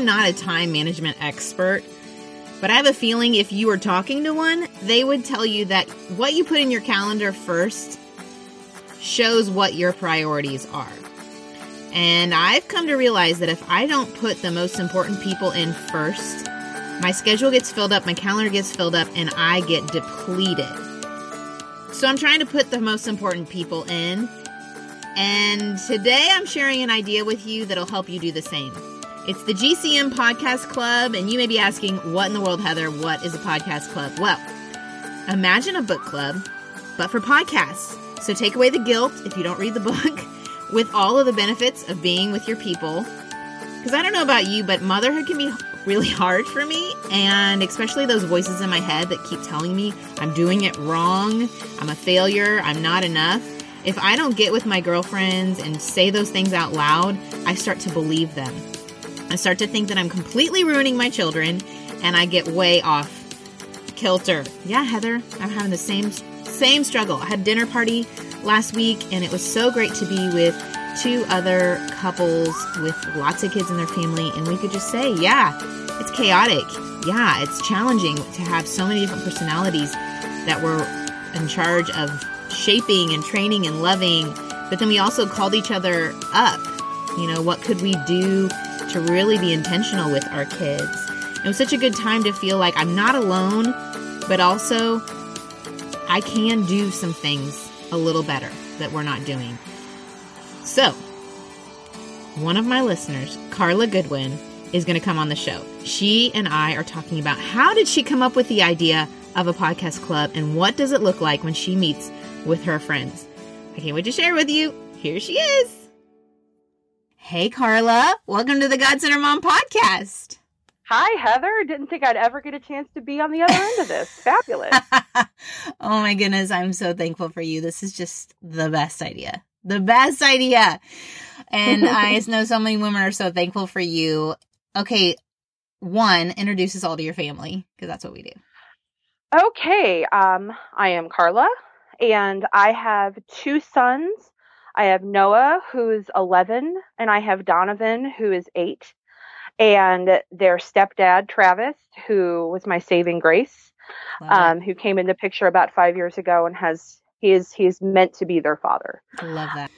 I'm not a time management expert, but I have a feeling if you were talking to one, they would tell you that what you put in your calendar first shows what your priorities are. And I've come to realize that if I don't put the most important people in first, my schedule gets filled up, my calendar gets filled up, and I get depleted. So I'm trying to put the most important people in. And today I'm sharing an idea with you that'll help you do the same. It's the GCM Podcast Club, and you may be asking, What in the world, Heather? What is a podcast club? Well, imagine a book club, but for podcasts. So take away the guilt if you don't read the book, with all of the benefits of being with your people. Because I don't know about you, but motherhood can be really hard for me, and especially those voices in my head that keep telling me I'm doing it wrong, I'm a failure, I'm not enough. If I don't get with my girlfriends and say those things out loud, I start to believe them. I start to think that I'm completely ruining my children, and I get way off kilter. Yeah, Heather, I'm having the same same struggle. I had dinner party last week, and it was so great to be with two other couples with lots of kids in their family, and we could just say, yeah, it's chaotic. Yeah, it's challenging to have so many different personalities that were in charge of shaping and training and loving. But then we also called each other up. You know, what could we do to really be intentional with our kids? It was such a good time to feel like I'm not alone, but also I can do some things a little better that we're not doing. So, one of my listeners, Carla Goodwin, is going to come on the show. She and I are talking about how did she come up with the idea of a podcast club and what does it look like when she meets with her friends. I can't wait to share with you. Here she is. Hey Carla, welcome to the God Centered Mom podcast. Hi, Heather. Didn't think I'd ever get a chance to be on the other end of this. Fabulous. oh my goodness. I'm so thankful for you. This is just the best idea. The best idea. And I know so many women are so thankful for you. Okay. One, introduce us all to your family because that's what we do. Okay. Um, I am Carla and I have two sons. I have Noah, who's 11, and I have Donovan, who is 8 and their stepdad Travis, who was my saving grace, um, who came in the picture about five years ago and has he is he is meant to be their father. I love that.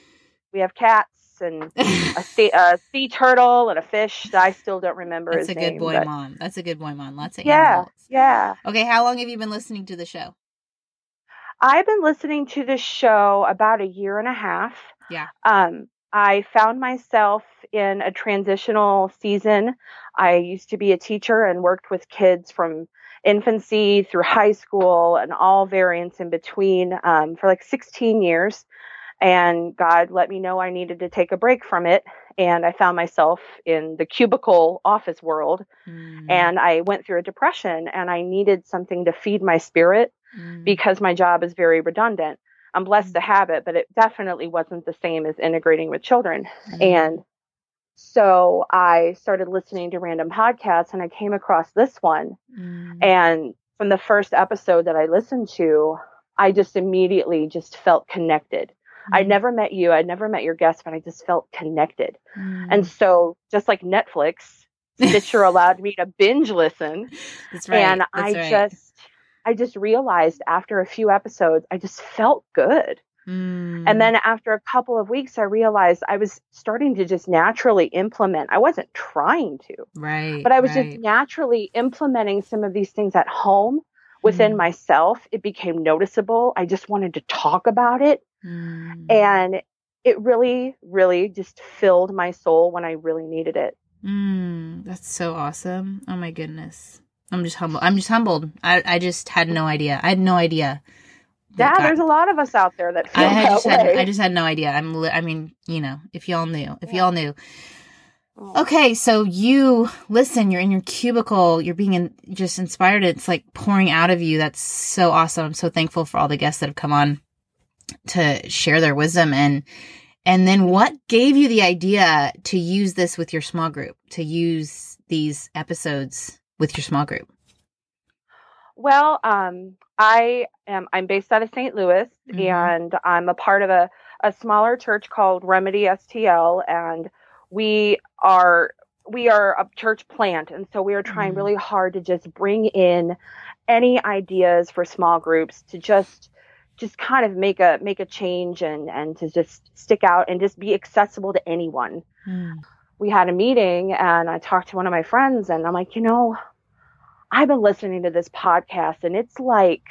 We have cats and a, sea, a sea turtle and a fish that I still don't remember. That's a good name, boy but... mom. That's a good boy mom. Lots of yeah, animals. yeah. Okay, how long have you been listening to the show? I've been listening to this show about a year and a half. Yeah. Um, I found myself in a transitional season. I used to be a teacher and worked with kids from infancy through high school and all variants in between um, for like 16 years. And God let me know I needed to take a break from it. And I found myself in the cubicle office world. Mm. And I went through a depression and I needed something to feed my spirit mm. because my job is very redundant. I'm blessed to have it, but it definitely wasn't the same as integrating with children. Mm-hmm. And so I started listening to random podcasts and I came across this one. Mm-hmm. And from the first episode that I listened to, I just immediately just felt connected. Mm-hmm. I'd never met you, I'd never met your guest, but I just felt connected. And Mm. so just like Netflix, Stitcher allowed me to binge listen. That's right. And That's I right. just I just realized after a few episodes, I just felt good. Mm. And then after a couple of weeks, I realized I was starting to just naturally implement. I wasn't trying to, right, but I was right. just naturally implementing some of these things at home within Mm. myself. It became noticeable. I just wanted to talk about it. Mm. And it really, really just filled my soul when I really needed it. Mm, that's so awesome. Oh my goodness. I'm just humbled. I'm just humbled. I, I just had no idea. I had no idea. Yeah, there's a lot of us out there that feel I had that just had. I just had no idea. I'm li- I mean, you know, if y'all knew, if Yeah. y'all knew. Oh. Okay, so you listen, you're in your cubicle, you're being in, just inspired. It's like pouring out of you. That's so awesome. I'm so thankful for all the guests that have come on to share their wisdom and and then what gave you the idea to use this with your small group, to use these episodes with your small group? Well, um, I am I'm based out of St. Louis Mhm. and I'm a part of a, a smaller church called Remedy STL and we are we are a church plant, and so we are trying Mhm. really hard to just bring in any ideas for small groups to just just kind of make a make a change and and to just stick out and just be accessible to anyone. Mm. We had a meeting and I talked to one of my friends and I'm like, you know, I've been listening to this podcast and it's like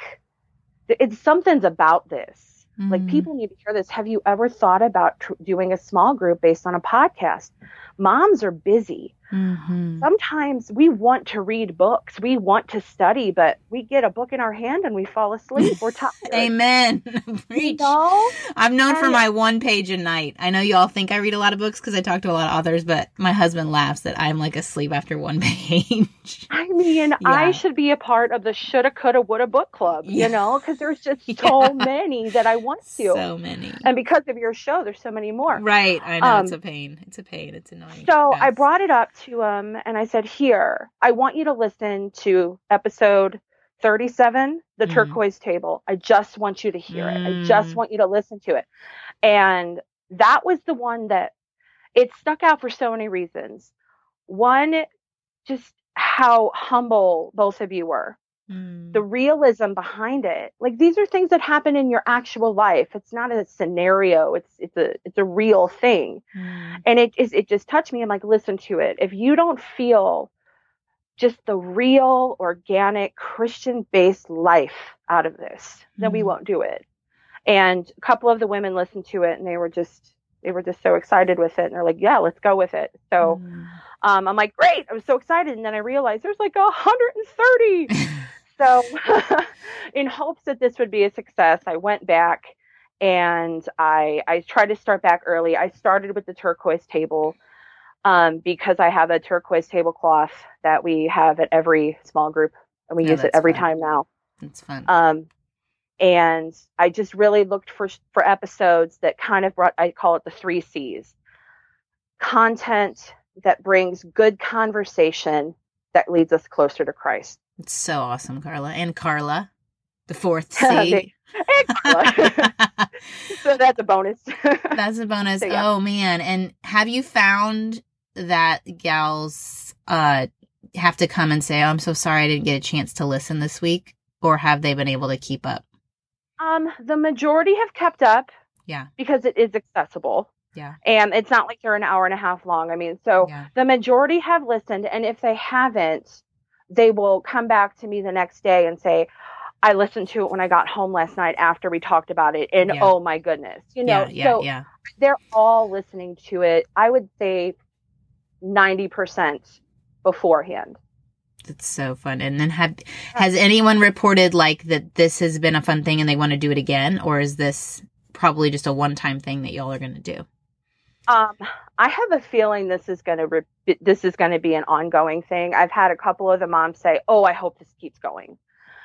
it's something's about this. Like Mm. people need to hear this. Have you ever thought about tr- doing a small group based on a podcast? Moms are busy. Mhm. Sometimes we want to read books, we want to study, but we get a book in our hand and we fall asleep. We're tired. Amen. You know? I'm known for my one page a night. I know y'all think I read a lot of books because I talk to a lot of authors, but my husband laughs that I'm like asleep after one page. I mean, Yeah. I should be a part of the shoulda, coulda, woulda book club, Yeah. you know, because there's just Yeah. so many that I want to. so many. and because of your show, there's so many more. Right. I know Um, it's a pain. It's a pain. It's annoying. So I brought it up to him and I said, Here, I want you to listen to episode 37, The Mhm. Turquoise Table. I just want you to hear it. I just Mm. want you to listen to it. And that was the one that it stuck out for so many reasons. One, just how humble both of you were Mm. the realism behind it. Like these are things that happen in your actual life. It's not a scenario. It's it's a it's a real thing. Mm. And it is it just touched me. I'm like, listen to it. If you don't feel just the real, organic, Christian based life out of this, then we Mhm. won't do it. And a couple of the women listened to it and they were just they were just so excited with it and they're like, Yeah, let's go with it. So Mm. Um, I'm like, great, I was so excited. And then I realized there's like 130. So, in hopes that this would be a success, I went back and I I tried to start back early. I started with the turquoise table um, because I have a turquoise tablecloth that we have at every small group, and we Oh, use it every fun. time now. It's fun. Um, and I just really looked for for episodes that kind of brought I call it the three C's: content that brings good conversation that leads us closer to Christ. it's so awesome, Carla. And Carla, the fourth C. So that's a bonus. That's a bonus. So, yeah. Oh man. And have you found that gals uh have to come and say, oh, I'm so sorry I didn't get a chance to listen this week? Or have they been able to keep up? um, the majority have kept up Yeah. because it is accessible. Yeah. And it's not like they're an hour and a half long. I mean, so Yeah. the majority have listened, and if they haven't, they will come back to me the next day and say, I listened to it when I got home last night after we talked about it, and Yeah. oh my goodness, you know, yeah, so yeah. they're all listening to it. I would say ninety percent beforehand. It's so fun. And then have has anyone reported like that this has been a fun thing and they want to do it again? Or is this probably just a one time thing that y'all are gonna do? Um, I have a feeling this is going to re- this is going to be an ongoing thing. I've had a couple of the moms say, "Oh, I hope this keeps going."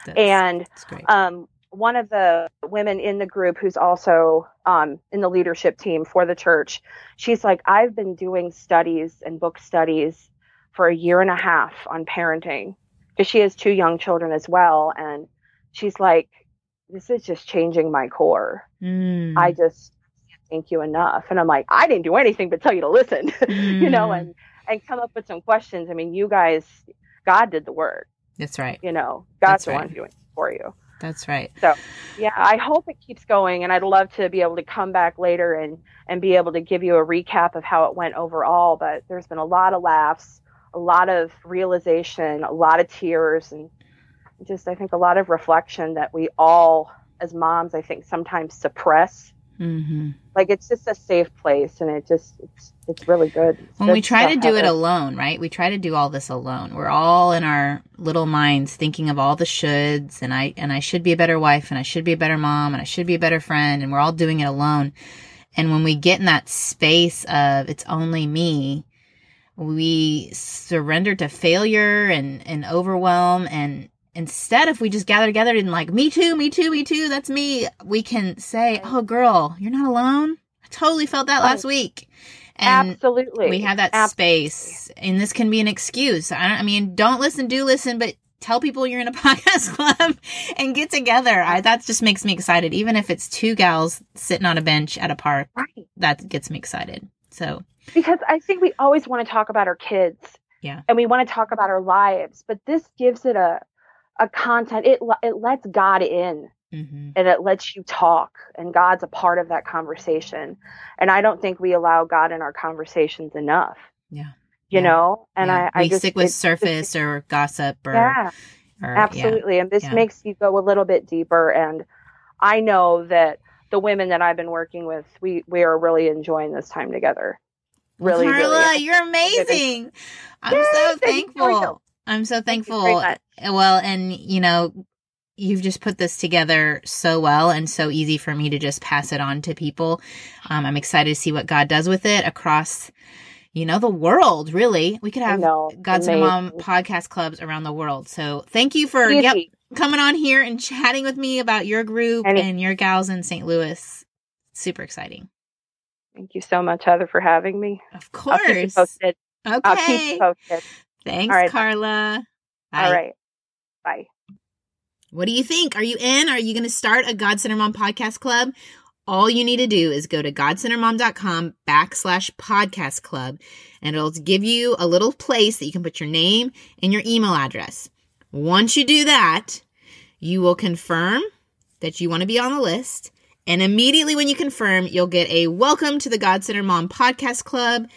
That's, And that's um, one of the women in the group who's also um, in the leadership team for the church, she's like, I've been doing studies and book studies for a year and a half on parenting because she has two young children as well. And she's like, this is just changing my core. Mm. I just thank you enough. And I'm like, I didn't do anything but tell you to listen, you know, Mm. and, and come up with some questions. I mean, you guys, God did the work, That's right. you know, God's That's the right. one doing it for you. That's right. So, yeah, I hope it keeps going, and I'd love to be able to come back later and and be able to give you a recap of how it went overall. But there's been a lot of laughs, a lot of realization, a lot of tears, and just I think a lot of reflection that we all, as moms, I think sometimes suppress. Hmm Like it's just a safe place, and it just it's it's really good. It's When good we try to do it alone, right? We try to do all this alone. We're all in our little minds thinking of all the shoulds and I and I should be a better wife and I should be a better mom and I should be a better friend and we're all doing it alone. And when we get in that space of it's only me, we surrender to failure and and overwhelm and instead if we just gather together and like me too, me too, me too, that's me, we can say, "Oh girl, you're not alone. I totally felt that last week." And Absolutely, we have that Absolutely. space and this can be an excuse I, don't, I mean don't listen do listen but tell people you're in a podcast club and get together I, that just makes me excited even if it's two gals sitting on a bench at a park Right. that gets me excited So, because I think we always want to talk about our kids. Yeah. And we want to talk about our lives, but this gives it a a content it it lets God in. Mm-hmm. And it lets you talk, and God's a part of that conversation. And I don't think we allow God in our conversations enough. Yeah you yeah. know and yeah. i, I we just stick with surface or gossip or yeah or, absolutely yeah. and this makes you go a little bit deeper and i know that the women that i've been working with we we are really enjoying this time together really Carla, really. you're amazing i'm so thankful i'm so thankful well and you know you've just put this together so well and so easy for me to just pass it on to people um, i'm excited to see what god does with it across you know, the world, really. We could have God's and Mom podcast clubs around the world. So thank you for yep, coming on here and chatting with me about your group Any- and your gals in St. Louis. Super exciting. Thank you so much, Heather, for having me. Of course. I'll keep posted. Okay. I'll keep posted. Thanks, All right. Carla. Bye. All right. Bye. What do you think? Are you in? Are you going to start a God Centered Mom podcast club? all you need to do is go to godcenteredmom.com backslash podcast club and it'll give you a little place that you can put your name and your email address. Once you do that, you will confirm that you want to be on the list. And immediately when you confirm, you'll get a welcome to the God Centered Mom podcast club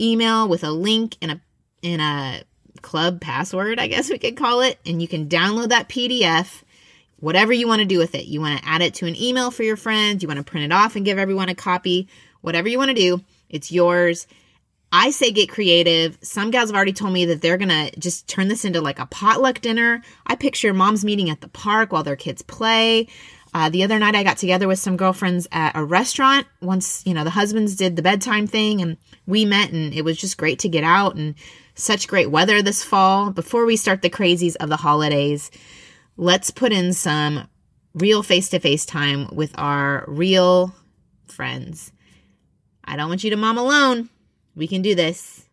email with a link and a, and a club password, I guess we could call it. And you can download that PDF whatever you want to do with it. You want to add it to an email for your friends, you want to print it off and give everyone a copy, whatever you want to do, it's yours. I say get creative. Some gals have already told me that they're going to just turn this into like a potluck dinner. I picture moms meeting at the park while their kids play. Uh, the other night, I got together with some girlfriends at a restaurant. Once, you know, the husbands did the bedtime thing and we met, and it was just great to get out and such great weather this fall before we start the crazies of the holidays let's put in some real face to face time with our real friends. I don't want you to mom alone. We can do this.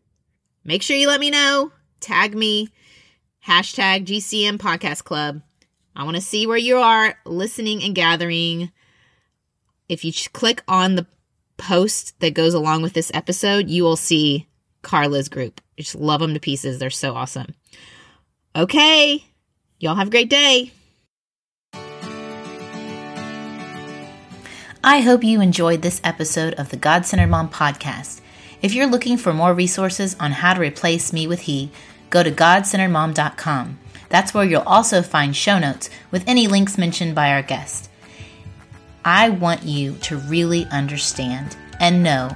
Make sure you let me know. Tag me. Hashtag GCM Podcast Club. I want to see where you are listening and gathering. If you click on the post that goes along with this episode, you will see Carla's group. I just love them to pieces. They're so awesome. Okay. Y'all have a great day. I hope you enjoyed this episode of the God Centered Mom podcast. If you're looking for more resources on how to replace me with he, go to godcenteredmom.com. That's where you'll also find show notes with any links mentioned by our guest. I want you to really understand and know